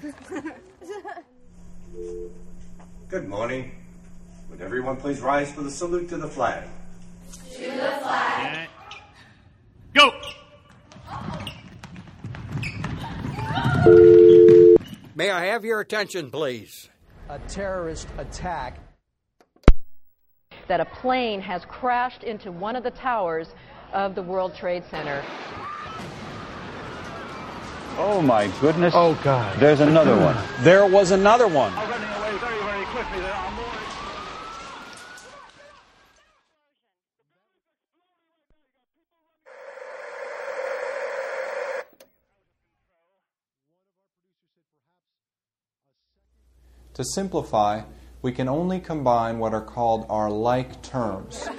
Good morning. Would everyone please rise for the salute to the flag? To the flag. Go! May I have your attention, please? A terrorist attack. That a plane has crashed into one of the towers of the World Trade Center. Oh my goodness. Oh, God. There's another one. There was another one. Running away very, very quickly. There are more. To simplify, we can only combine what are called our like terms.